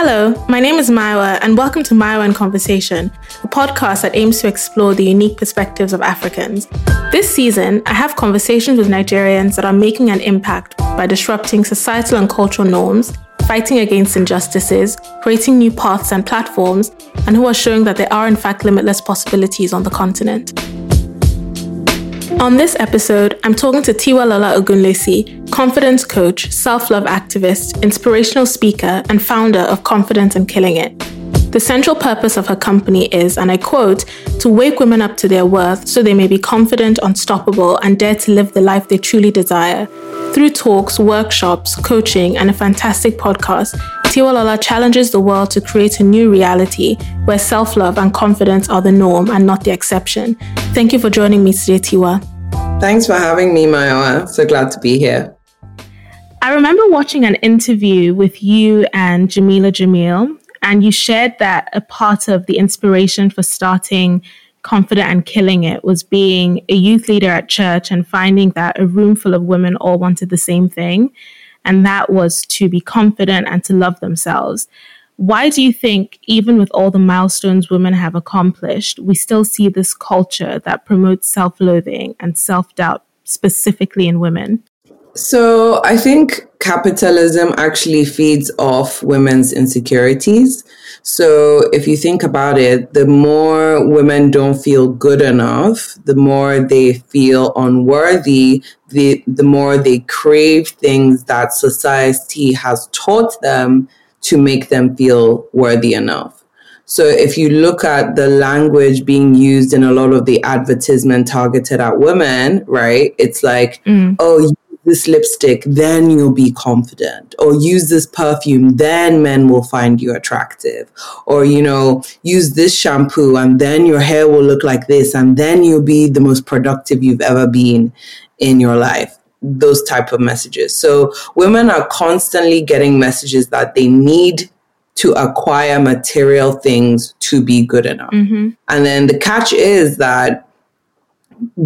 Hello, my name is Maiwa, and welcome to Maiwa in Conversation, a podcast that aims to explore the unique perspectives of Africans. This season, I have conversations with Nigerians that are making an impact by disrupting societal and cultural norms, fighting against injustices, creating new paths and platforms, and who are showing that there are, in fact, limitless possibilities on the continent. On this episode, I'm talking to Tiwalola Ogunlesi, confidence coach, self love activist, inspirational speaker, and founder of Confident and Killing It. The central purpose of her company is, and I quote, to wake women up to their worth so they may be confident, unstoppable, and dare to live the life they truly desire. Through talks, workshops, coaching, and a fantastic podcast, Tiwalola challenges the world to create a new reality where self love and confidence are the norm and not the exception. Thank you for joining me today, Tiwa. Thanks for having me, Maya. So glad to be here. I remember watching an interview with you and Jameela Jamil, and you shared that a part of the inspiration for starting Confident and Killing It was being a youth leader at church and finding that a room full of women all wanted the same thing and that was to be confident and to love themselves. Why do you think, even with all the milestones women have accomplished, we still see this culture that promotes self loathing and self doubt, specifically in women? So I think capitalism actually feeds off women's insecurities. So if you think about it, the more women don't feel good enough, the more they feel unworthy, the, the more they crave things that society has taught them to make them feel worthy enough. So if you look at the language being used in a lot of the advertisement targeted at women, right? It's like, mm. oh, this lipstick, then you'll be confident. Or use this perfume, then men will find you attractive. Or, you know, use this shampoo and then your hair will look like this and then you'll be the most productive you've ever been in your life those type of messages. So women are constantly getting messages that they need to acquire material things to be good enough. Mm-hmm. And then the catch is that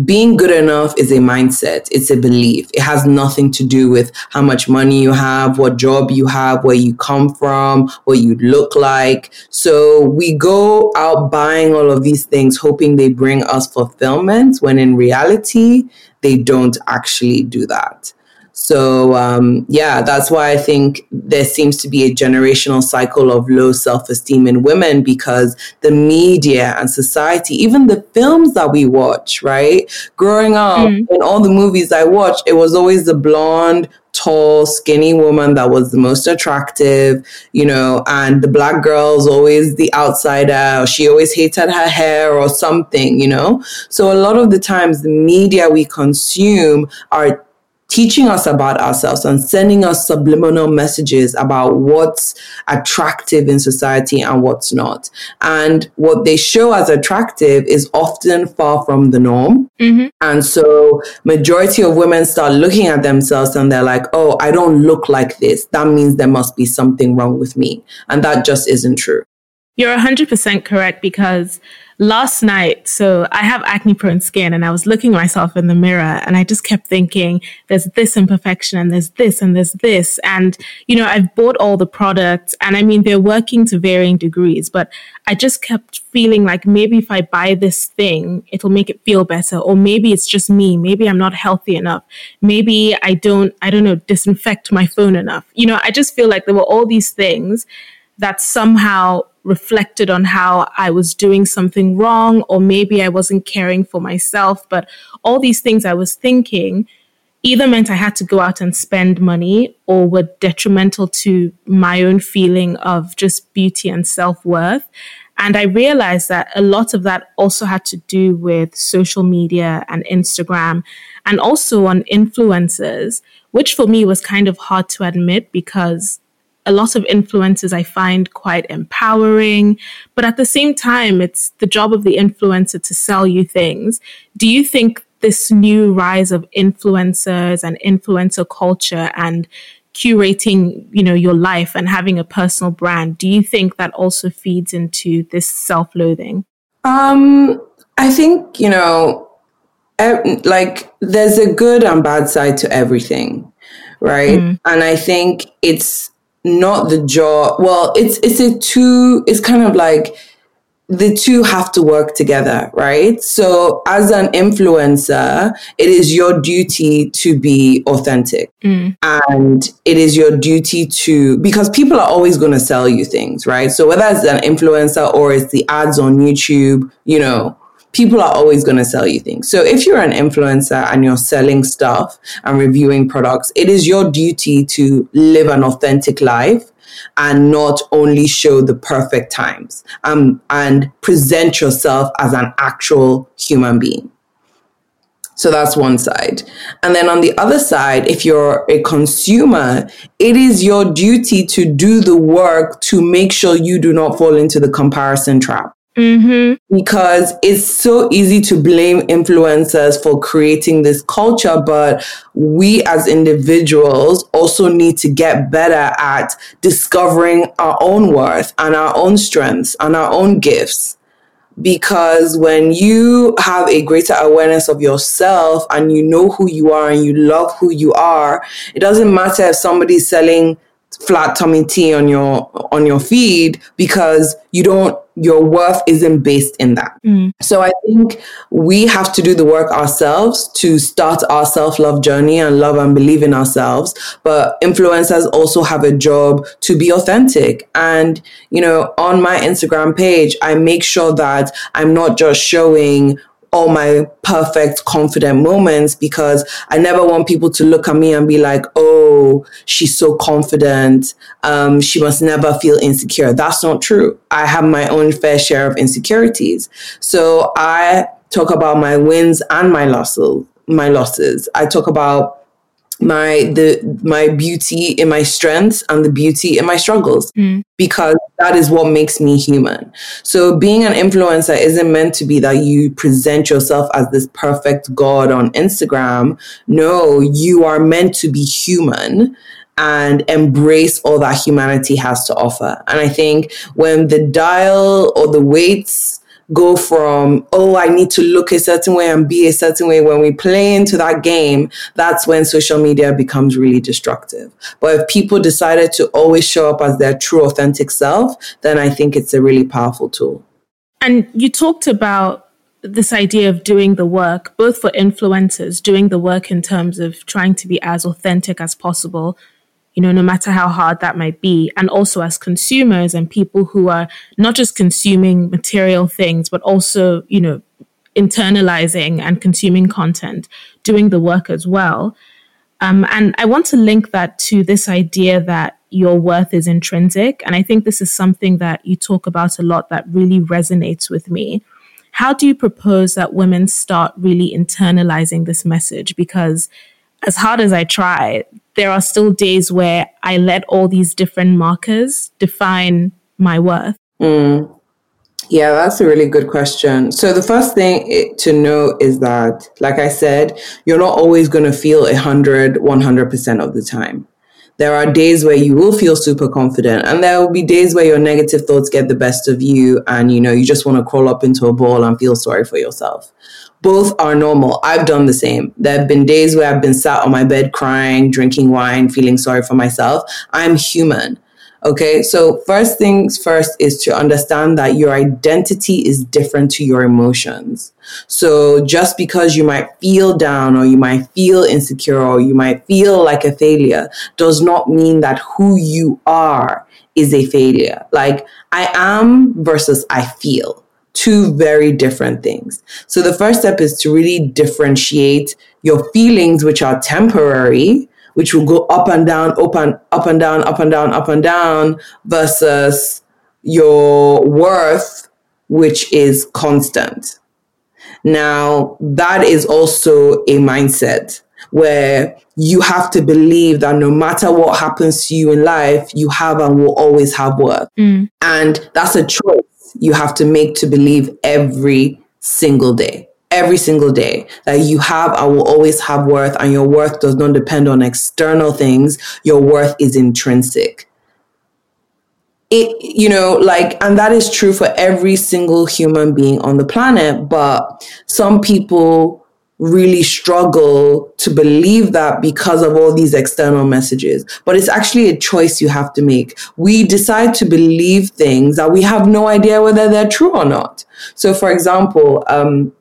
being good enough is a mindset. It's a belief. It has nothing to do with how much money you have, what job you have, where you come from, what you look like. So we go out buying all of these things, hoping they bring us fulfillment, when in reality, they don't actually do that. So, um, yeah, that's why I think there seems to be a generational cycle of low self esteem in women because the media and society, even the films that we watch, right? Growing up, mm. in all the movies I watched, it was always the blonde, tall, skinny woman that was the most attractive, you know, and the black girl's always the outsider. she always hated her hair or something, you know? So a lot of the times the media we consume are teaching us about ourselves and sending us subliminal messages about what's attractive in society and what's not. And what they show as attractive is often far from the norm. Mm-hmm. And so majority of women start looking at themselves and they're like, oh, I don't look like this. That means there must be something wrong with me. And that just isn't true. You're 100% correct because last night, so I have acne prone skin and I was looking myself in the mirror and I just kept thinking, there's this imperfection and there's this and there's this. And, you know, I've bought all the products and I mean, they're working to varying degrees, but I just kept feeling like maybe if I buy this thing, it'll make it feel better. Or maybe it's just me. Maybe I'm not healthy enough. Maybe I don't, I don't know, disinfect my phone enough. You know, I just feel like there were all these things that somehow reflected on how I was doing something wrong, or maybe I wasn't caring for myself. But all these things I was thinking either meant I had to go out and spend money or were detrimental to my own feeling of just beauty and self worth. And I realized that a lot of that also had to do with social media and Instagram and also on influencers, which for me was kind of hard to admit because a lot of influencers I find quite empowering, but at the same time, it's the job of the influencer to sell you things. Do you think this new rise of influencers and influencer culture and curating, you know, your life and having a personal brand, do you think that also feeds into this self-loathing? Um, I think, you know, like there's a good and bad side to everything, right? Mm. And I think it's not the job. Well, it's it's a two. It's kind of like the two have to work together, right? So, as an influencer, it is your duty to be authentic. Mm. And it is your duty to, because people are always going to sell you things, right? So, whether it's an influencer or it's the ads on YouTube, you know, people are always going to sell you things. So if you're an influencer and you're selling stuff and reviewing products, it is your duty to live an authentic life and not only show the perfect times um, and present yourself as an actual human being. So that's one side. And then on the other side, if you're a consumer, it is your duty to do the work to make sure you do not fall into the comparison trap. Mm-hmm. Because it's so easy to blame influencers for creating this culture, but we as individuals also need to get better at discovering our own worth and our own strengths and our own gifts. Because when you have a greater awareness of yourself and you know who you are and you love who you are, it doesn't matter if somebody's selling flat tummy tea on your on your feed because you don't your worth isn't based in that. Mm. So I think we have to do the work ourselves to start our self-love journey and love and believe in ourselves. But influencers also have a job to be authentic. And, you know, on my Instagram page, I make sure that I'm not just showing all my perfect, confident moments because I never want people to look at me and be like, oh, she's so confident. Um, she must never feel insecure. That's not true. I have my own fair share of insecurities. So I talk about my wins and my losses, my losses. I talk about my the my beauty in my strengths and the beauty in my struggles mm. because that is what makes me human. So being an influencer isn't meant to be that you present yourself as this perfect god on instagram. No you are meant to be human and embrace all that humanity has to offer. And i think when the dial or the weights go from, oh, I need to look a certain way and be a certain way. When we play into that game, that's when social media becomes really destructive. But if people decided to always show up as their true, authentic self, then I think it's a really powerful tool. And you talked about this idea of doing the work, both for influencers, doing the work in terms of trying to be as authentic as possible, you know, no matter how hard that might be. And also as consumers and people who are not just consuming material things, but also, you know, internalizing and consuming content, doing the work as well. Um, and I want to link that to this idea that your worth is intrinsic. And I think this is something that you talk about a lot that really resonates with me. How do you propose that women start really internalizing this message? Because as hard as I try, there are still days where I let all these different markers define my worth. Mm. Yeah, that's a really good question. So the first thing to know is that, like I said, you're not always going to feel 100, 100% of the time. There are days where you will feel super confident and there will be days where your negative thoughts get the best of you and, you know, you just want to crawl up into a ball and feel sorry for yourself both are normal. I've done the same. There have been days where I've been sat on my bed crying, drinking wine, feeling sorry for myself. I'm human. Okay. So first things first is to understand that your identity is different to your emotions. So just because you might feel down or you might feel insecure or you might feel like a failure does not mean that who you are is a failure. Like I am versus I feel two very different things. So the first step is to really differentiate your feelings, which are temporary, which will go up and down, up and up and down, up and down, up and down, versus your worth, which is constant. Now, that is also a mindset where you have to believe that no matter what happens to you in life, you have and will always have worth. Mm. And that's a choice you have to make to believe every single day. Every single day that you have I will always have worth, and your worth does not depend on external things. Your worth is intrinsic. It, you know, like, and that is true for every single human being on the planet. But some people really struggle to believe that because of all these external messages. But it's actually a choice you have to make. We decide to believe things that we have no idea whether they're true or not. So, for example, um,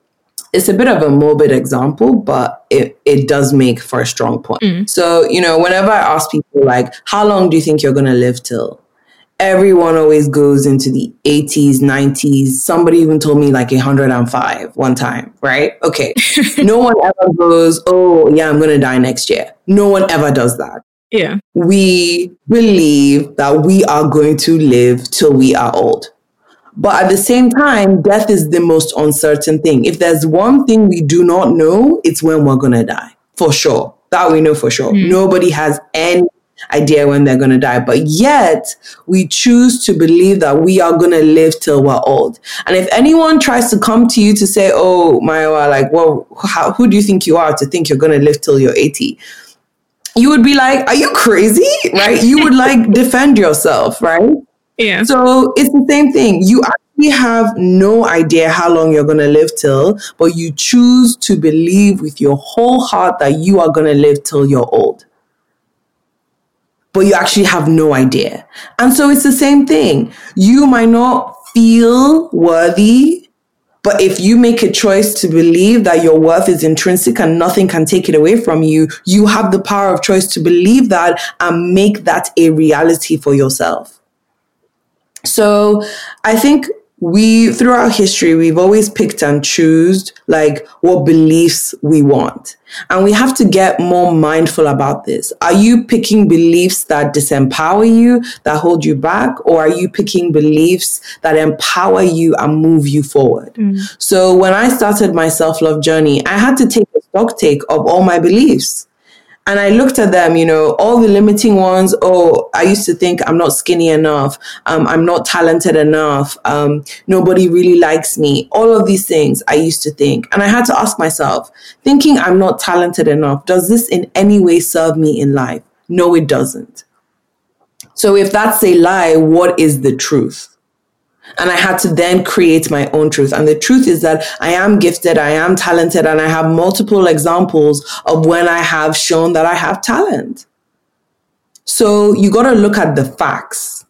it's a bit of a morbid example, but it, it does make for a strong point. Mm. So, you know, whenever I ask people, like, how long do you think you're going to live till? Everyone always goes into the 80s, 90s. Somebody even told me like 105 one time, right? Okay. no one ever goes, oh, yeah, I'm going to die next year. No one ever does that. Yeah. We believe that we are going to live till we are old. But at the same time, death is the most uncertain thing. If there's one thing we do not know, it's when we're going to die, for sure. That we know for sure. Mm. Nobody has any idea when they're going to die. But yet, we choose to believe that we are going to live till we're old. And if anyone tries to come to you to say, Oh, Maiwa, like, well, how, who do you think you are to think you're going to live till you're 80? You would be like, Are you crazy? Right? You would like defend yourself, right? Yeah. So it's the same thing. You actually have no idea how long you're going to live till, but you choose to believe with your whole heart that you are going to live till you're old but you actually have no idea. And so it's the same thing. You might not feel worthy, but if you make a choice to believe that your worth is intrinsic and nothing can take it away from you, you have the power of choice to believe that and make that a reality for yourself. So I think we throughout history we've always picked and choose like what beliefs we want. And we have to get more mindful about this. Are you picking beliefs that disempower you that hold you back or are you picking beliefs that empower you and move you forward? Mm. so when i started my self-love journey i had to take a stock take of all my beliefs and I looked at them, you know, all the limiting ones. Oh, I used to think I'm not skinny enough. Um, I'm not talented enough. Um, nobody really likes me. All of these things I used to think. And I had to ask myself, thinking I'm not talented enough, does this in any way serve me in life? No, it doesn't. So if that's a lie, what is the truth? And I had to then create my own truth. And the truth is that I am gifted, I am talented, and I have multiple examples of when I have shown that I have talent. So you got to look at the facts.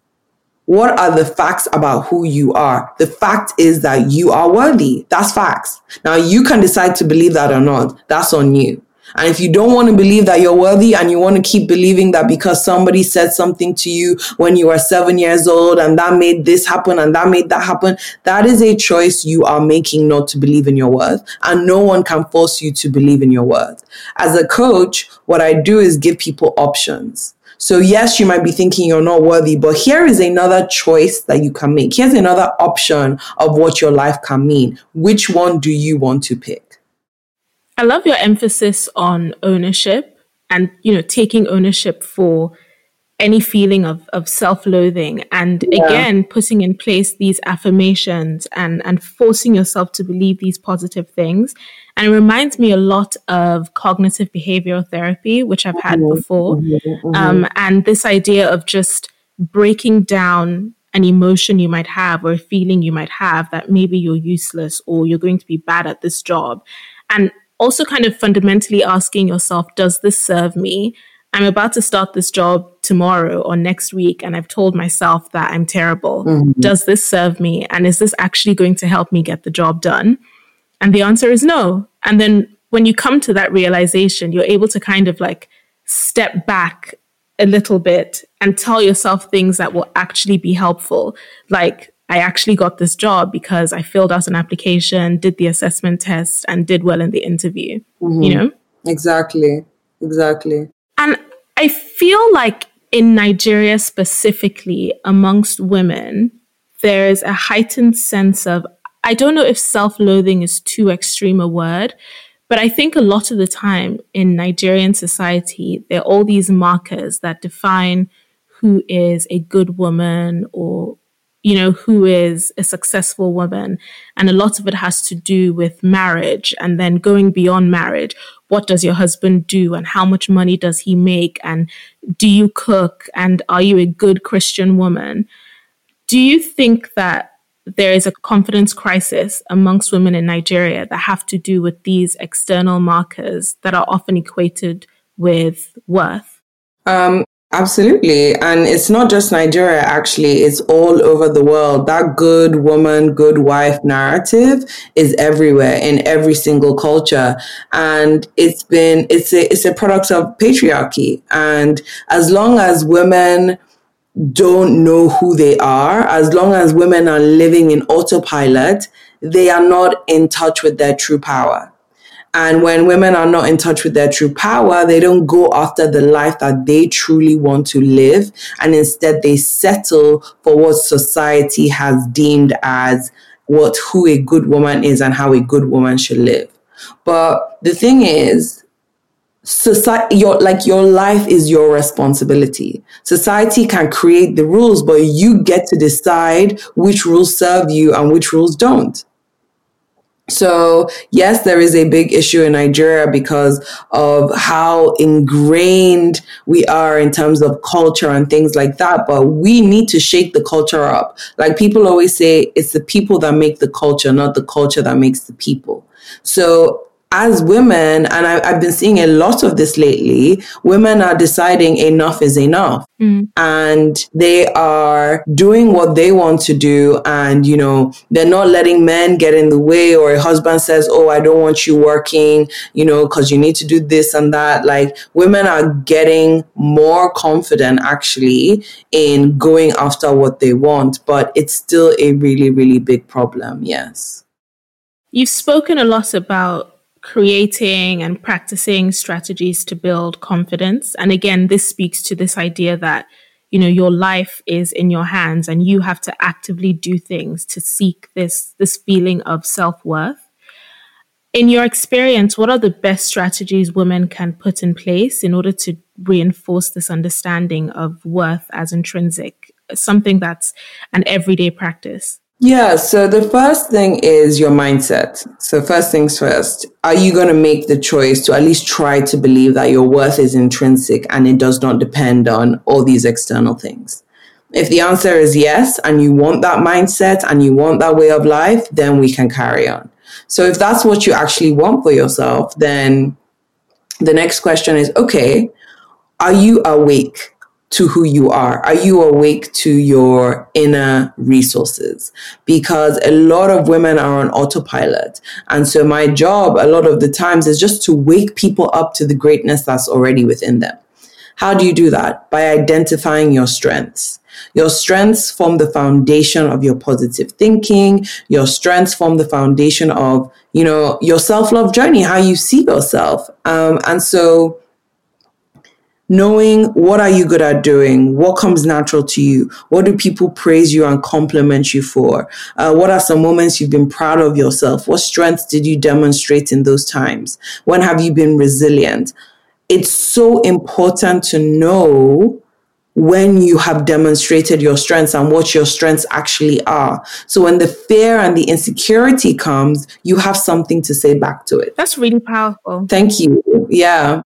What are the facts about who you are? The fact is that you are worthy. That's facts. Now you can decide to believe that or not. That's on you. And if you don't want to believe that you're worthy and you want to keep believing that because somebody said something to you when you were seven years old and that made this happen and that made that happen, that is a choice you are making not to believe in your worth. And no one can force you to believe in your worth. As a coach, what I do is give people options. So yes, you might be thinking you're not worthy, but here is another choice that you can make. Here's another option of what your life can mean. Which one do you want to pick? I love your emphasis on ownership and, you know, taking ownership for any feeling of, of self-loathing and yeah. again putting in place these affirmations and and forcing yourself to believe these positive things and it reminds me a lot of cognitive behavioral therapy which i've had mm-hmm. before mm-hmm. mm-hmm. Um, and this idea of just breaking down an emotion you might have or a feeling you might have that maybe you're useless or you're going to be bad at this job and also kind of fundamentally asking yourself, does this serve me? I'm about to start this job tomorrow or next week, and I've told myself that I'm terrible. Mm-hmm. Does this serve me? And is this actually going to help me get the job done? And the answer is no. And then when you come to that realization, you're able to kind of like step back a little bit and tell yourself things that will actually be helpful. Like, I actually got this job because I filled out an application, did the assessment test, and did well in the interview. Mm-hmm. You know? Exactly. Exactly. And I feel like in Nigeria specifically, amongst women, there's a heightened sense of, I don't know if self loathing is too extreme a word, but I think a lot of the time in Nigerian society, there are all these markers that define who is a good woman or you know, who is a successful woman. And a lot of it has to do with marriage and then going beyond marriage. What does your husband do and how much money does he make? And do you cook? And are you a good Christian woman? Do you think that there is a confidence crisis amongst women in Nigeria that have to do with these external markers that are often equated with worth? Um, absolutely. And it's not just Nigeria, actually, it's all over the world. That good woman, good wife narrative is everywhere in every single culture. And it's been, it's a, it's a product of patriarchy. And as long as women, don't know who they are, as long as women are living in autopilot, they are not in touch with their true power. And when women are not in touch with their true power, they don't go after the life that they truly want to live. And instead they settle for what society has deemed as what, who a good woman is and how a good woman should live. But the thing is, society your like your life is your responsibility society can create the rules but you get to decide which rules serve you and which rules don't so yes there is a big issue in nigeria because of how ingrained we are in terms of culture and things like that but we need to shake the culture up. Like people always say it's the people that make the culture not the culture that makes the people. So as women, and I, have been seeing a lot of this lately, women are deciding enough is enough. Mm. And they are doing what they want to do. And, you know, they're not letting men get in the way, or a husband says, Oh, I don't want you working, you know, because you need to do this and that. Like, women are getting more confident actually in going after what they want, but it's still a really, really big problem. Yes. You've spoken a lot about creating and practicing strategies to build confidence. And again, this speaks to this idea that, you know, your life is in your hands and you have to actively do things to seek this, this feeling of self-worth. In your experience, what are the best strategies women can put in place in order to reinforce this understanding of worth as intrinsic, something that's an everyday practice? Yeah, so the first thing is your mindset. So, first things first, are you going to make the choice to at least try to believe that your worth is intrinsic and it does not depend on all these external things? If the answer is yes, and you want that mindset and you want that way of life, then we can carry on. So, if that's what you actually want for yourself, then the next question is okay, are you awake? To who you are? Are you awake to your inner resources? Because a lot of women are on autopilot. And so my job a lot of the times is just to wake people up to the greatness that's already within them. How do you do that? By identifying your strengths. Your strengths form the foundation of your positive thinking. Your strengths form the foundation of, you know, your self-love journey, how you see yourself. Um, and so knowing what are you good at doing what comes natural to you what do people praise you and compliment you for uh, what are some moments you've been proud of yourself what strengths did you demonstrate in those times when have you been resilient it's so important to know when you have demonstrated your strengths and what your strengths actually are. So when the fear and the insecurity comes, you have something to say back to it. That's really powerful. Thank you. Yeah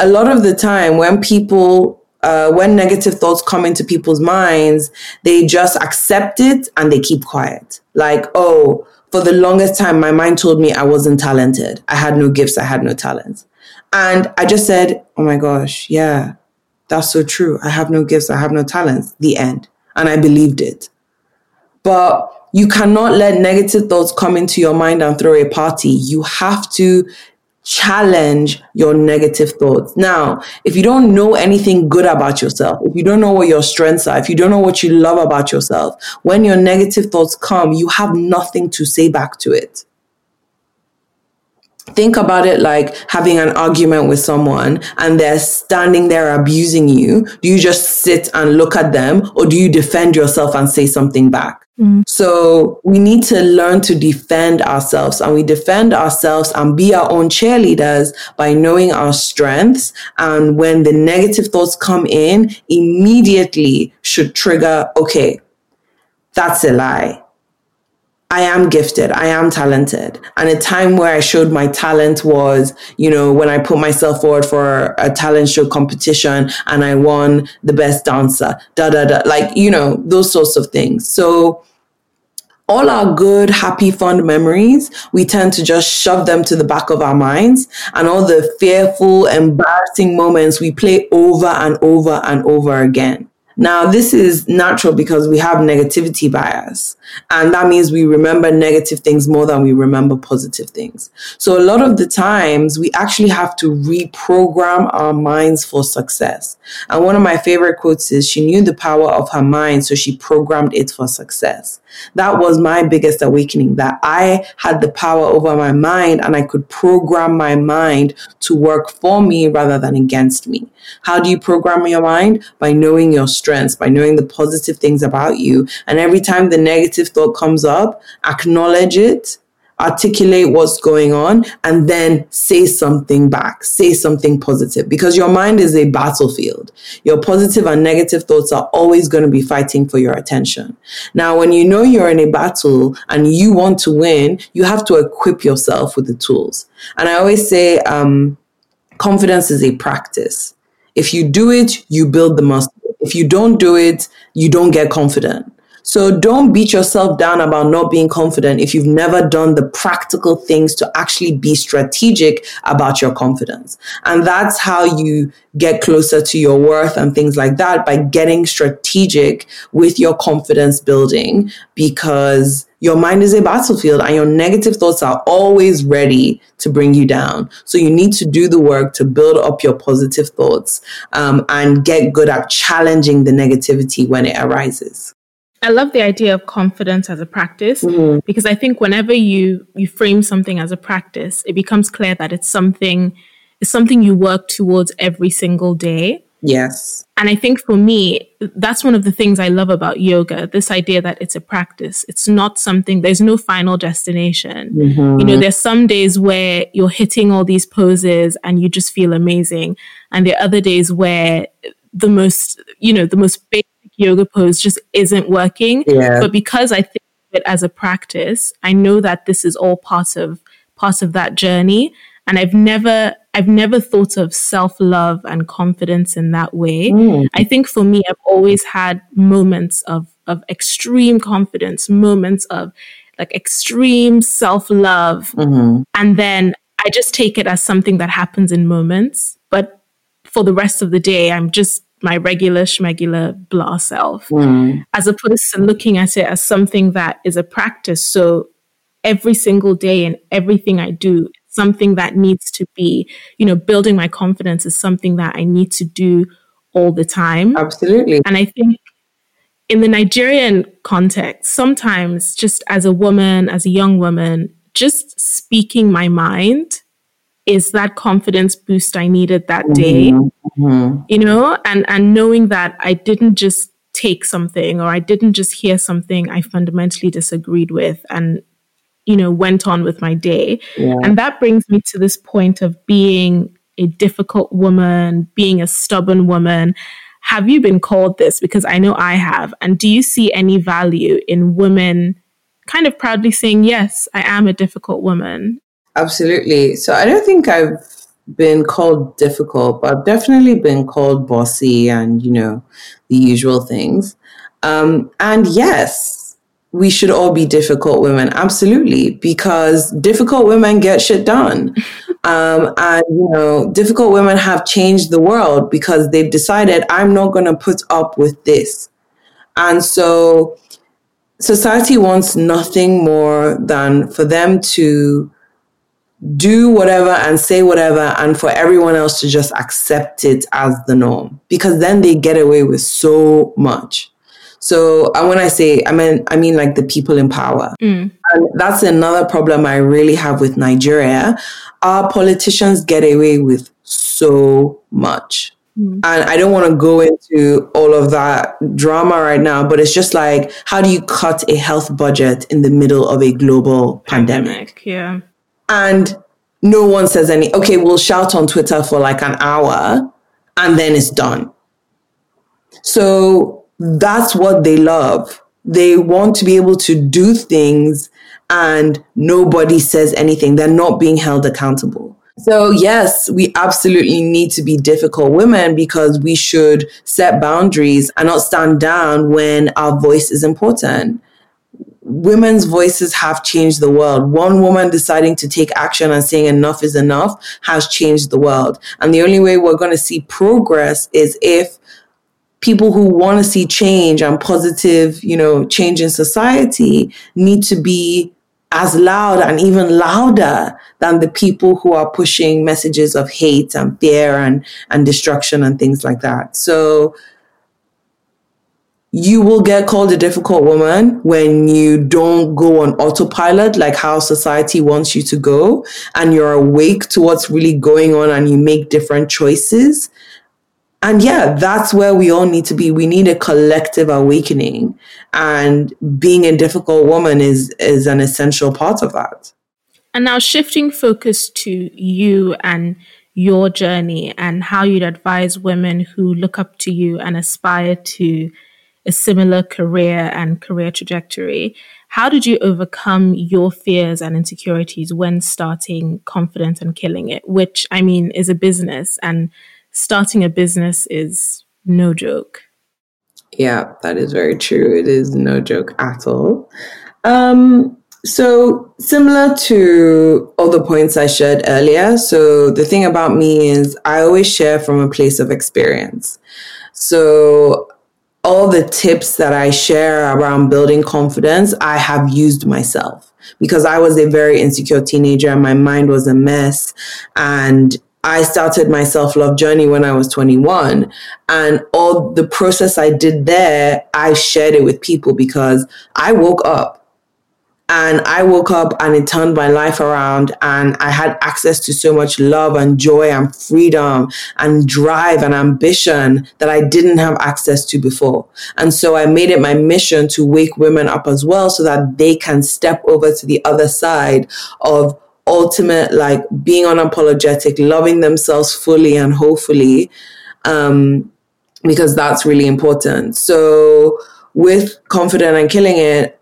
a lot of the time when people uh, when negative thoughts come into people's minds, they just accept it and they keep quiet. Like, oh, for the longest time, my mind told me I wasn't talented. I had no gifts. I had no talents. And I just said, oh my gosh, yeah, that's so true. I have no gifts. I have no talents. The end. And I believed it. But you cannot let negative thoughts come into your mind and throw a party. You have to challenge your negative thoughts. Now, if you don't know anything good about yourself, if you don't know what your strengths are, if you don't know what you love about yourself, when your negative thoughts come, you have nothing to say back to it. Think about it like having an argument with someone and they're standing there abusing you. Do you just sit and look at them or do you defend yourself and say something back? Mm. So we need to learn to defend ourselves and we defend ourselves and be our own cheerleaders by knowing our strengths. And when the negative thoughts come in, immediately should trigger, okay, that's a lie. I am gifted. I am talented. And a time where I showed my talent was, you know, when I put myself forward for a talent show competition and I won the best dancer, da, da, da, like, you know, those sorts of things. So all our good, happy, fond memories, we tend to just shove them to the back of our minds. And all the fearful, embarrassing moments we play over and over and over again. Now, this is natural because we have negativity bias. And that means we remember negative things more than we remember positive things. So a lot of the times we actually have to reprogram our minds for success. And one of my favorite quotes is she knew the power of her mind, so she programmed it for success. That was my biggest awakening that I had the power over my mind and I could program my mind to work for me rather than against me. How do you program your mind? By knowing your strengths, by knowing the positive things about you. And every time the negative thought comes up, acknowledge it articulate what's going on, and then say something back, say something positive because your mind is a battlefield. Your positive and negative thoughts are always going to be fighting for your attention. Now, when you know you're in a battle and you want to win, you have to equip yourself with the tools. And I always say, um, confidence is a practice. If you do it, you build the muscle. If you don't do it, you don't get confident. So don't beat yourself down about not being confident if you've never done the practical things to actually be strategic about your confidence. And that's how you get closer to your worth and things like that by getting strategic with your confidence building because your mind is a battlefield and your negative thoughts are always ready to bring you down. So you need to do the work to build up your positive thoughts um, and get good at challenging the negativity when it arises. I love the idea of confidence as a practice mm-hmm. because I think whenever you you frame something as a practice, it becomes clear that it's something it's something you work towards every single day. Yes. And I think for me, that's one of the things I love about yoga, this idea that it's a practice. It's not something, there's no final destination. Mm-hmm. You know, there's some days where you're hitting all these poses and you just feel amazing. And there are other days where the most, you know, the most basic yoga pose just isn't working. Yeah. But because I think of it as a practice, I know that this is all part of part of that journey. And I've never I've never thought of self-love and confidence in that way. Mm. I think for me, I've always had moments of of extreme confidence, moments of like extreme self-love. Mm-hmm. And then I just take it as something that happens in moments. But for the rest of the day, I'm just my regular schmegular blah self, mm. as opposed to looking at it as something that is a practice. So every single day and everything I do, something that needs to be, you know, building my confidence is something that I need to do all the time. Absolutely. And I think in the Nigerian context, sometimes just as a woman, as a young woman, just speaking my mind is that confidence boost I needed that day. Mm-hmm. Mm-hmm. You know, and and knowing that I didn't just take something or I didn't just hear something I fundamentally disagreed with and you know went on with my day. Yeah. And that brings me to this point of being a difficult woman, being a stubborn woman. Have you been called this? Because I know I have. And do you see any value in women kind of proudly saying, Yes, I am a difficult woman? Absolutely. So I don't think I've been called difficult, but I've definitely been called bossy and, you know, the usual things. Um, and yes, we should all be difficult women. Absolutely. Because difficult women get shit done. Um, and, you know, difficult women have changed the world because they've decided I'm not going to put up with this. And so society wants nothing more than for them to do whatever and say whatever and for everyone else to just accept it as the norm because then they get away with so much so and when i say i mean i mean like the people in power mm. and that's another problem i really have with nigeria our politicians get away with so much mm. and I don't want to go into all of that drama right now, but it's just like, how do you cut a health budget in the middle of a global pandemic? pandemic yeah and no one says any, okay, we'll shout on Twitter for like an hour and then it's done. So that's what they love. They want to be able to do things and nobody says anything. They're not being held accountable. So, yes, we absolutely need to be difficult women because we should set boundaries and not stand down when our voice is important women's voices have changed the world. One woman deciding to take action and saying enough is enough has changed the world. And the only way we're going to see progress is if people who want to see change and positive, you know, change in society need to be as loud and even louder than the people who are pushing messages of hate and fear and, and destruction and things like that. So you will get called a difficult woman when you don't go on autopilot like how society wants you to go and you're awake to what's really going on and you make different choices and yeah, that's where we all need to be. We need a collective awakening and being a difficult woman is, is an essential part of that. And now shifting focus to you and your journey and how you'd advise women who look up to you and aspire to a similar career and career trajectory. How did you overcome your fears and insecurities when starting Confident and Killing It, which I mean is a business and starting a business is no joke. Yeah, that is very true. It is no joke at all. Um, so, similar to all the points I shared earlier, so the thing about me is I always share from a place of experience. So, all the tips that I share around building confidence, I have used myself because I was a very insecure teenager and my mind was a mess. And I started my self love journey when I was 21. And all the process I did there, I shared it with people because I woke up and I woke up and it turned my life around and I had access to so much love and joy and freedom and drive and ambition that I didn't have access to before. And so I made it my mission to wake women up as well so that they can step over to the other side of ultimate like being unapologetic, loving themselves fully and hopefully, um, because that's really important. So with confident and killing it,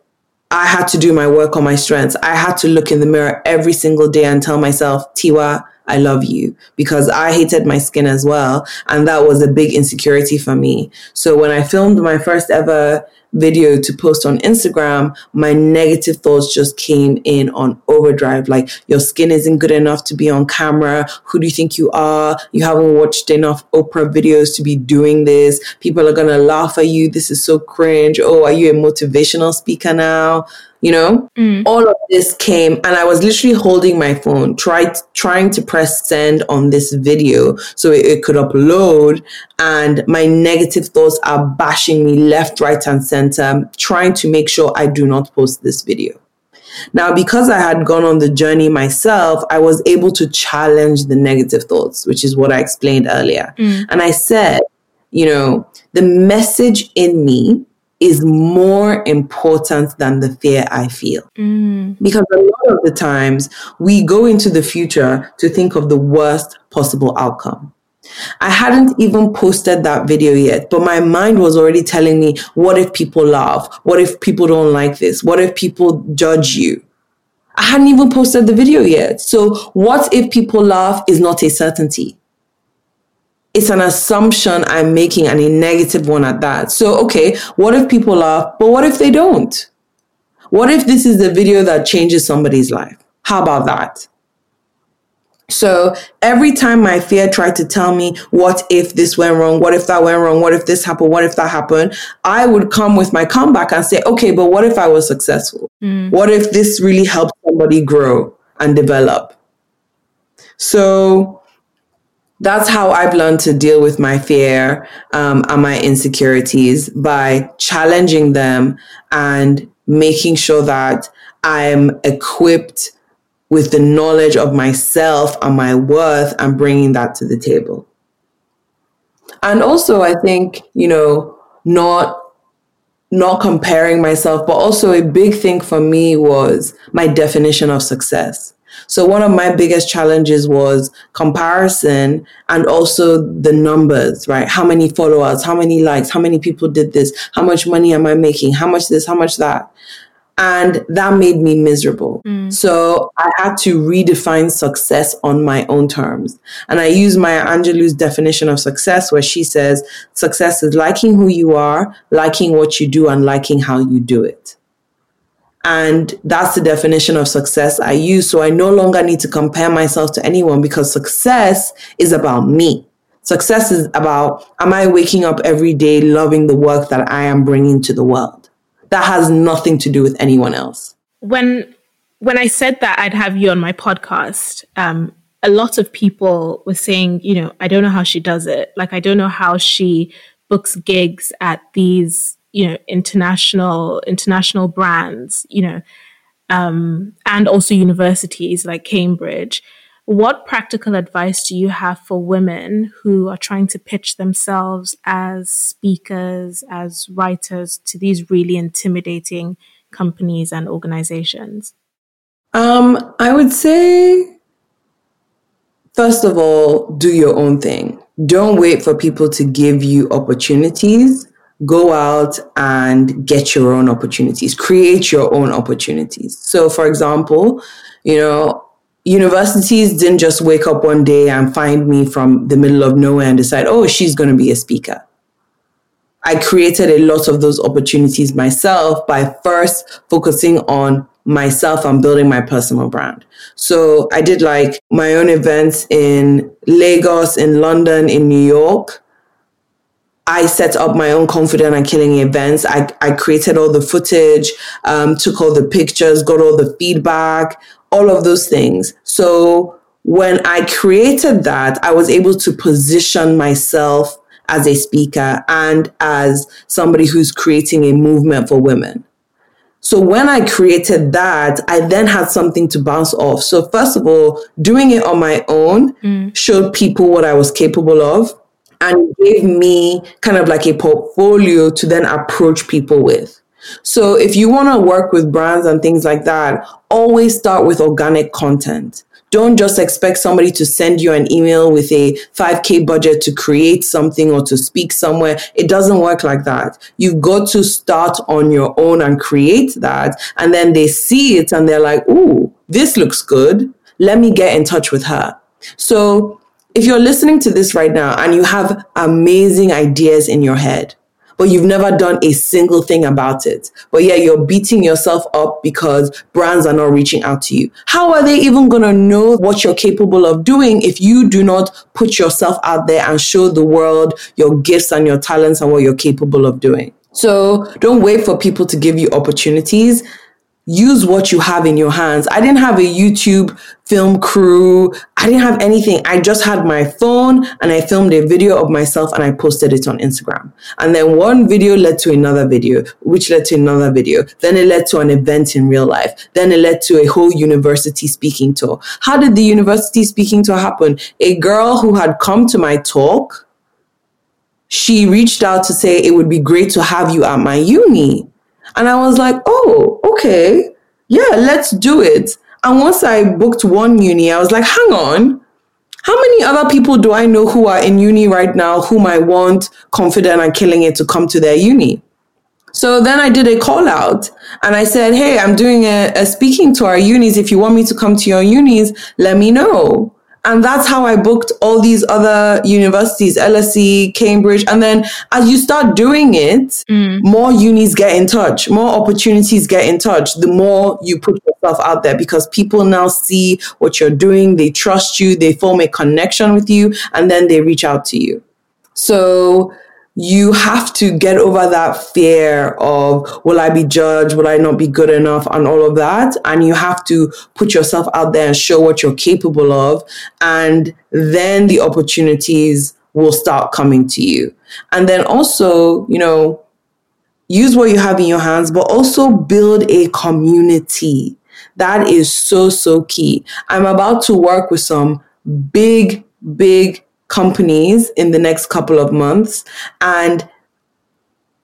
I had to do my work on my strengths. I had to look in the mirror every single day and tell myself, Tiwa, I love you because I hated my skin as well. And that was a big insecurity for me. So when I filmed my first ever video to post on Instagram, my negative thoughts just came in on overdrive. Like, your skin isn't good enough to be on camera. Who do you think you are? You haven't watched enough Oprah videos to be doing this. People are going to laugh at you. This is so cringe. Oh, are you a motivational speaker now? You know mm. all of this came and i was literally holding my phone tried trying to press send on this video so it, it, could upload and my negative thoughts are bashing me left right and center trying to make sure i do not post this video now because i had gone on the journey myself i was able to challenge the negative thoughts which is what i explained earlier mm. and i said you know the message in me is more important than the fear I feel. Mm. Because a lot of the times we go into the future to think of the worst possible outcome. I hadn't even posted that video yet, but my mind was already telling me, what if people laugh? What if people don't like this? What if people judge you? I hadn't even posted the video yet. So what if people laugh is not a certainty it's an assumption I'm making and a negative one at that. So, okay, what if people laugh, but what if they don't? What if this is the video that changes somebody's life? How about that? So every time my fear tried to tell me, what if this went wrong? What if that went wrong? What if this happened? What if that happened? I would come with my comeback and say, okay, but what if I was successful? Mm. What if this really helped somebody grow and develop? So that's how I've learned to deal with my fear um, and my insecurities by challenging them and making sure that I'm equipped with the knowledge of myself and my worth and bringing that to the table. And also, I think, you know, not not comparing myself, but also a big thing for me was my definition of success. So one of my biggest challenges was comparison and also the numbers, right? How many followers, how many likes, how many people did this, how much money am I making, how much this, how much that. And that made me miserable. Mm. So I had to redefine success on my own terms. And I use Maya Angelou's definition of success where she says success is liking who you are, liking what you do, and liking how you do it. And that's the definition of success I use. So I no longer need to compare myself to anyone because success is about me. Success is about, am I waking up every day loving the work that I am bringing to the world? That has nothing to do with anyone else. When, when I said that I'd have you on my podcast, um, a lot of people were saying, you know, I don't know how she does it. Like, I don't know how she books gigs at these, you know, international, international brands, you know, um, and also universities like Cambridge. What practical advice do you have for women who are trying to pitch themselves as speakers, as writers to these really intimidating companies and organizations? Um, I would say, first of all, do your own thing. Don't wait for people to give you opportunities. Go out and get your own opportunities, create your own opportunities. So, for example, you know, universities didn't just wake up one day and find me from the middle of nowhere and decide, oh, she's going to be a speaker. I created a lot of those opportunities myself by first focusing on myself and building my personal brand. So I did like my own events in Lagos, in London, in New York. I set up my own confident and killing events. I, I created all the footage, um, took all the pictures, got all the feedback, all of those things. So when I created that, I was able to position myself as a speaker and as somebody who's creating a movement for women. So when I created that, I then had something to bounce off. So first of all, doing it on my own mm. showed people what I was capable of and gave me kind of like a portfolio to then approach people with. So if you want to work with brands and things like that, always start with organic content. Don't just expect somebody to send you an email with a 5K budget to create something or to speak somewhere. It doesn't work like that. You've got to start on your own and create that. And then they see it and they're like, ooh, this looks good. Let me get in touch with her. So if you're listening to this right now and you have amazing ideas in your head, but you've never done a single thing about it. But yeah, you're beating yourself up because brands are not reaching out to you. How are they even going to know what you're capable of doing if you do not put yourself out there and show the world your gifts and your talents and what you're capable of doing? So don't wait for people to give you opportunities use what you have in your hands. I didn't have a YouTube film crew. I didn't have anything. I just had my phone and I filmed a video of myself and I posted it on Instagram. And then one video led to another video, which led to another video. Then it led to an event in real life. Then it led to a whole university speaking tour. How did the university speaking tour happen? A girl who had come to my talk, she reached out to say it would be great to have you at my uni. And I was like, oh, okay, yeah, let's do it. And once I booked one uni, I was like, hang on, how many other people do I know who are in uni right now whom I want confident and killing it to come to their uni? So then I did a call out and I said, Hey, I'm doing a, a speaking to our unis. If you want me to come to your unis, let me know. And that's how I booked all these other universities, LSE, Cambridge. And then as you start doing it, mm. more unis get in touch, more opportunities get in touch, the more you put yourself out there because people now see what you're doing, they trust you, they form a connection with you, and then they reach out to you. So you have to get over that fear of will I be judged? Will I not be good enough? And all of that. And you have to put yourself out there and show what you're capable of. And then the opportunities will start coming to you. And then also, you know, use what you have in your hands, but also build a community. That is so, so key. I'm about to work with some big, big companies in the next couple of months and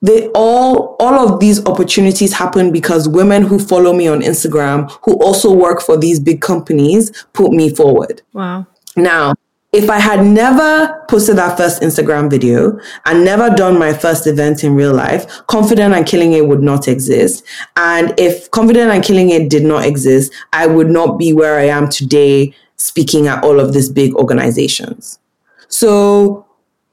they all all of these opportunities happen because women who follow me on Instagram who also work for these big companies put me forward. Wow. Now, if I had never posted that first Instagram video and never done my first event in real life, Confident and Killing It would not exist. And if Confident and Killing It did not exist, I would not be where I am today speaking at all of these big organizations. So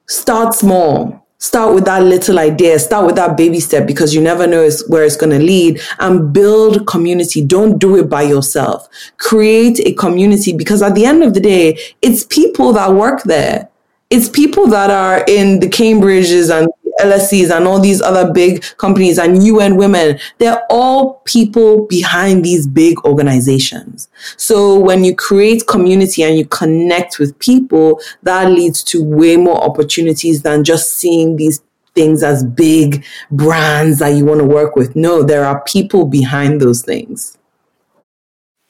start small. Start with that little idea. Start with that baby step because you never know where it's going to lead and build community. Don't do it by yourself. Create a community because at the end of the day, it's people that work there. It's people that are in the Cambridges and LSEs and all these other big companies and UN Women, they're all people behind these big organizations. So when you create community and you connect with people, that leads to way more opportunities than just seeing these things as big brands that you want to work with. No, there are people behind those things.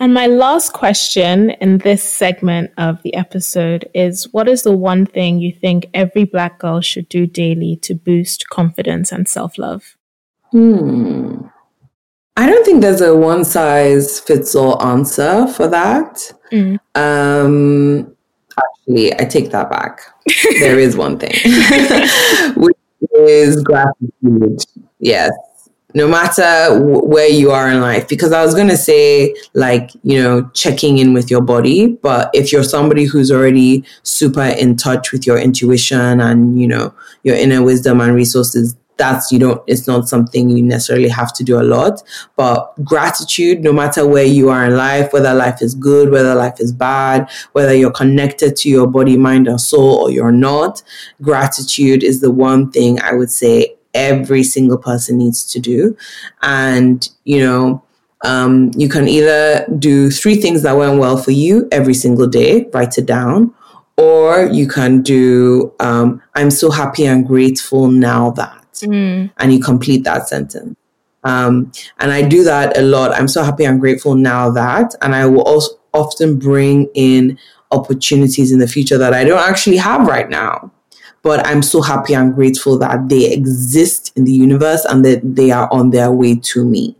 And my last question in this segment of the episode is What is the one thing you think every Black girl should do daily to boost confidence and self love? Hmm. I don't think there's a one size fits all answer for that. Mm. Um, actually, I take that back. there is one thing, which is gratitude. Yes no matter w- where you are in life because i was going to say like you know checking in with your body but if you're somebody who's already super in touch with your intuition and you know your inner wisdom and resources that's you don't it's not something you necessarily have to do a lot but gratitude no matter where you are in life whether life is good whether life is bad whether you're connected to your body mind or soul or you're not gratitude is the one thing i would say every single person needs to do. And, you know, um, you can either do three things that went well for you every single day, write it down, or you can do, um, I'm so happy and grateful now that, mm. and you complete that sentence. Um, and I do that a lot. I'm so happy and grateful now that, and I will also often bring in opportunities in the future that I don't actually have right now but I'm so happy and grateful that they exist in the universe and that they are on their way to me.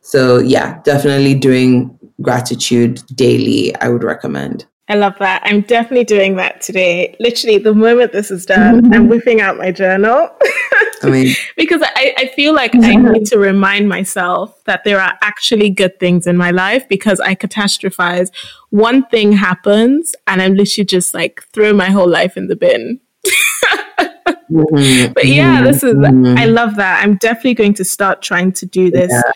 So, yeah, definitely doing gratitude daily, I would recommend. I love that. I'm definitely doing that today. Literally, the moment this is done. I'm whipping out my journal. I mean, because I, I feel like I need to remind myself that there are actually good things in my life because I catastrophize. One thing happens, and I'm literally just like throw my whole life in the bin mm-hmm. But yeah, this is, mm-hmm. I love that. I'm definitely going to start trying to do this yeah.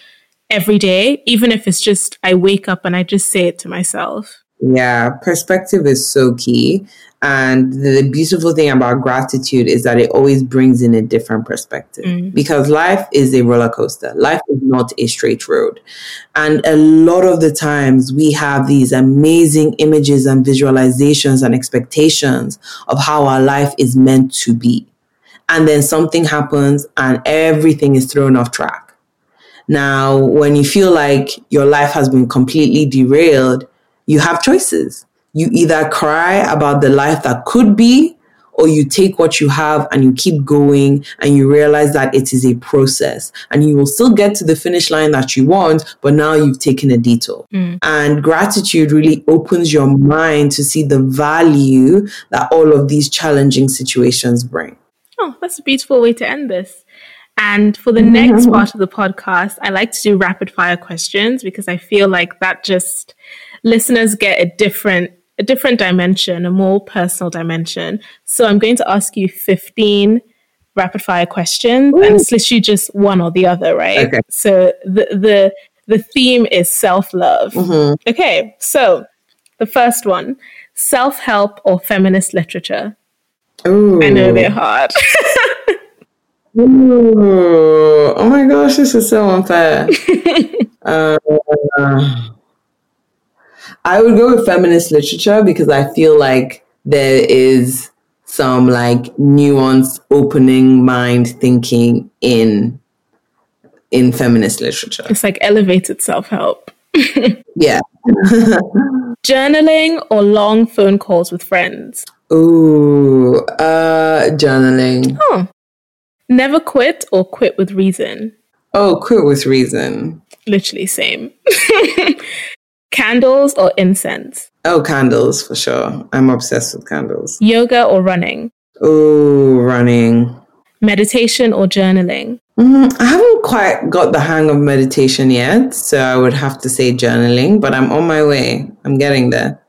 every day, even if it's just I wake up and I just say it to myself. Yeah, perspective is so key. And the beautiful thing about gratitude is that it always brings in a different perspective mm. because life is a roller coaster. Life is not a straight road. And a lot of the times we have these amazing images and visualizations and expectations of how our life is meant to be. And then something happens and everything is thrown off track. Now, when you feel like your life has been completely derailed, you have choices you either cry about the life that could be or you take what you have and you keep going and you realize that it is a process and you will still get to the finish line that you want, but now you've taken a detour. Mm. And gratitude really opens your mind to see the value that all of these challenging situations bring. Oh, that's a beautiful way to end this. And for the next part of the podcast, I like to do rapid fire questions because I feel like that just listeners get a different a different dimension, a more personal dimension. So I'm going to ask you 15 rapid fire questions Ooh. and it's literally just one or the other, right? Okay. So the the the theme is self-love. Mm-hmm. Okay. So the first one, self-help or feminist literature. Ooh. I know they're hard. Ooh. Oh my gosh, this is so unfair. uh, I would go with feminist literature because I feel like there is some like nuanced opening mind thinking in in feminist literature. It's like elevated self-help. yeah. journaling or long phone calls with friends? Ooh, uh journaling. Oh. Never quit or quit with reason? Oh, quit with reason. Literally same. Candles or incense? Oh, candles for sure. I'm obsessed with candles. Yoga or running? Oh, running. Meditation or journaling? Mm, I haven't quite got the hang of meditation yet, so I would have to say journaling, but I'm on my way. I'm getting there.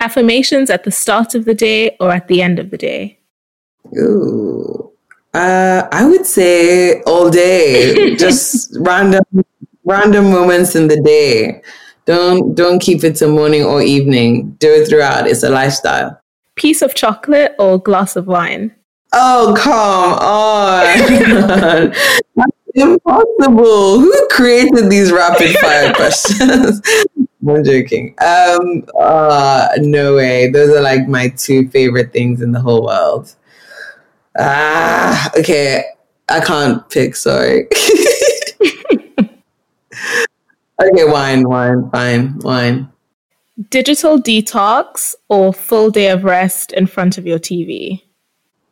Affirmations at the start of the day or at the end of the day? Ooh, Uh, I would say all day, just random, random moments in the day. Don't don't keep it to morning or evening. Do it throughout. It's a lifestyle. Piece of chocolate or glass of wine? Oh come on! impossible. Who created these rapid fire questions? I'm joking. Um, uh, no way. Those are like my two favorite things in the whole world. Ah, okay. I can't pick. Sorry. Okay, wine, wine, fine, wine. Digital detox or full day of rest in front of your TV?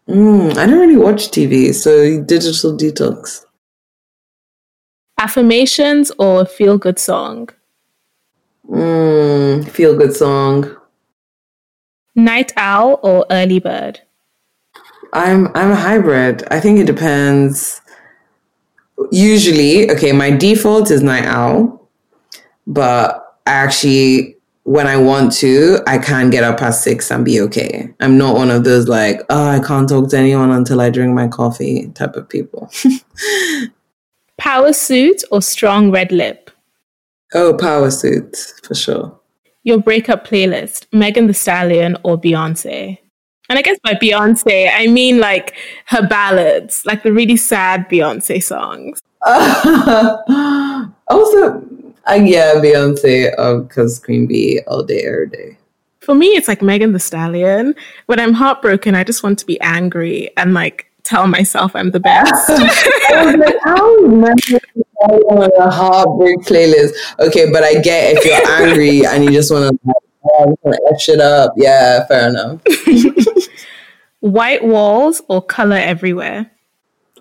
Mm, I don't really watch TV, so digital detox. Affirmations or feel good song? Mm, feel good song. Night owl or early bird? I'm I'm a hybrid. I think it depends. Usually, okay, my default is night owl, but actually when I want to, I can get up past six and be okay. I'm not one of those like, oh, I can't talk to anyone until I drink my coffee type of people. Power suit or strong red lip? Oh, power suit for sure. Your breakup playlist, Megan Thee Stallion or Beyonce? And I guess by Beyonce, I mean like her ballads, like the really sad Beyonce songs. Also, uh, yeah, Beyonce, because uh, Queen Bee all day, every day. For me, it's like Megan Thee Stallion. When I'm heartbroken, I just want to be angry and like tell myself I'm the best. I was like, how remember on a heartbreak playlist? Okay, but I get if you're angry and you just want to oh, F shit up. Yeah, fair enough. white walls or color everywhere?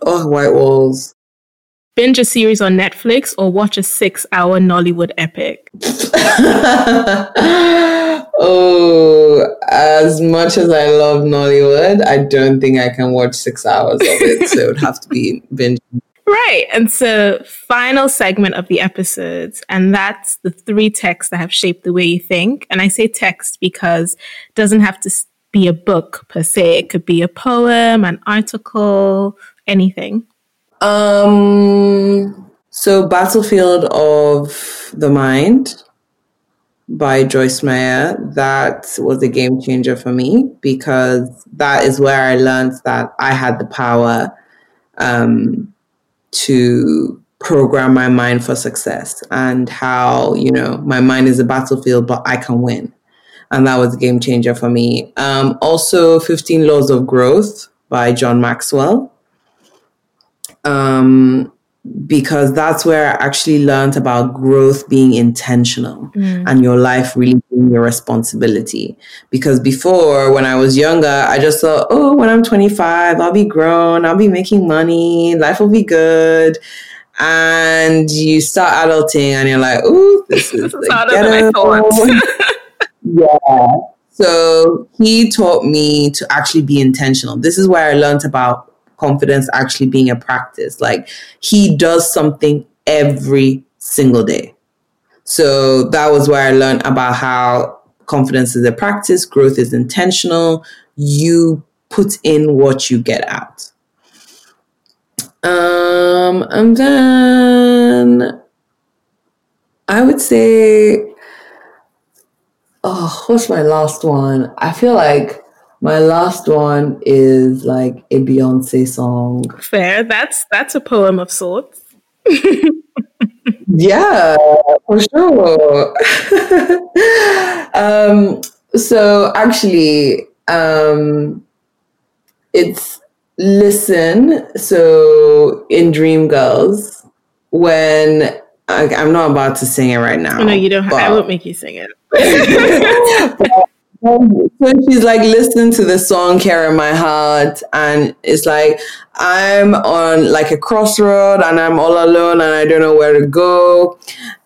Oh, white walls. Binge a series on Netflix or watch a six hour Nollywood epic? oh, as much as I love Nollywood, I don't think I can watch six hours of it. so it would have to be binge. Right. And so, final segment of the episodes, and that's the three texts that have shaped the way you think. And I say text because it doesn't have to be a book per se, it could be a poem, an article, anything. Um, so, Battlefield of the Mind by Joyce Meyer, that was a game changer for me because that is where I learned that I had the power um, to program my mind for success and how, you know, my mind is a battlefield, but I can win. And that was a game changer for me. Um, also, 15 Laws of Growth by John Maxwell. Um, because that's where I actually learned about growth being intentional mm. and your life really being your responsibility. Because before, when I was younger, I just thought, oh, when I'm 25, I'll be grown, I'll be making money, life will be good. And you start adulting and you're like, oh, this is the ghetto. yeah. So he taught me to actually be intentional. This is where I learned about confidence actually being a practice. Like he does something every single day. So that was where I learned about how confidence is a practice, growth is intentional. You put in what you get out. Um, and then I would say, oh, what's my last one? I feel like my last one is like a Beyonce song. Fair. That's that's a poem of sorts. yeah, for sure. um, so actually, um, it's listen. So in Dreamgirls, when I, am not about to sing it right now. No, you don't. I won't make you sing it. So she's like listening to the song Care in My Heart and it's like I'm on like a crossroad and I'm all alone and I don't know where to go.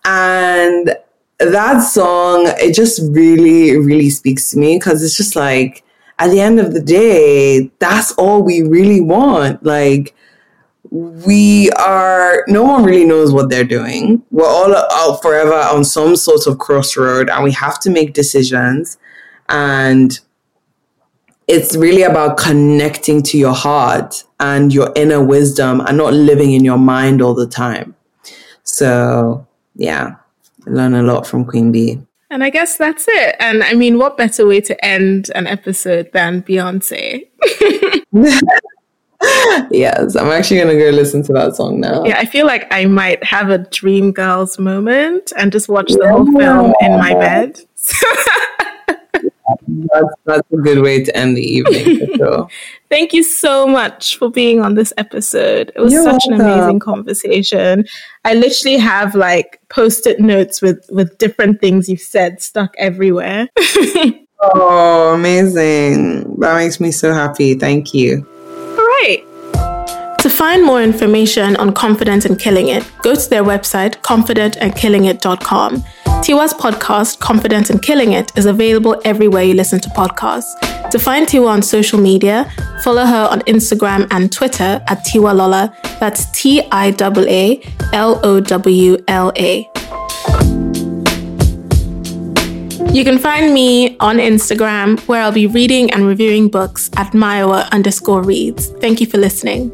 And that song, it just really, really speaks to me because it's just like at the end of the day, that's all we really want. Like we are no one really knows what they're doing. We're all out forever on some sort of crossroad and we have to make decisions and it's really about connecting to your heart and your inner wisdom and not living in your mind all the time. So, yeah, I learn a lot from Queen Bee. And I guess that's it. And I mean, what better way to end an episode than Beyonce? yes, I'm actually going to go listen to that song now. Yeah, I feel like I might have a Dream Girls moment and just watch the yeah. whole film in my bed. that's, that's a good way to end the evening sure. Thank you so much for being on this episode. It was You're such welcome. an amazing conversation. I literally have like post-it notes with with different things you've said stuck everywhere. oh, amazing. That makes me so happy. Thank you. All right. To find more information on Confident and Killing It, go to their website, confidentandkillingit.com. Tiwa's podcast, Confident and Killing It, is available everywhere you listen to podcasts. To find Tiwa on social media, follow her on Instagram and Twitter at Tiwa Lola. That's T I A A L O W L A. You can find me on Instagram where I'll be reading and reviewing books at Myowa underscore reads. Thank you for listening.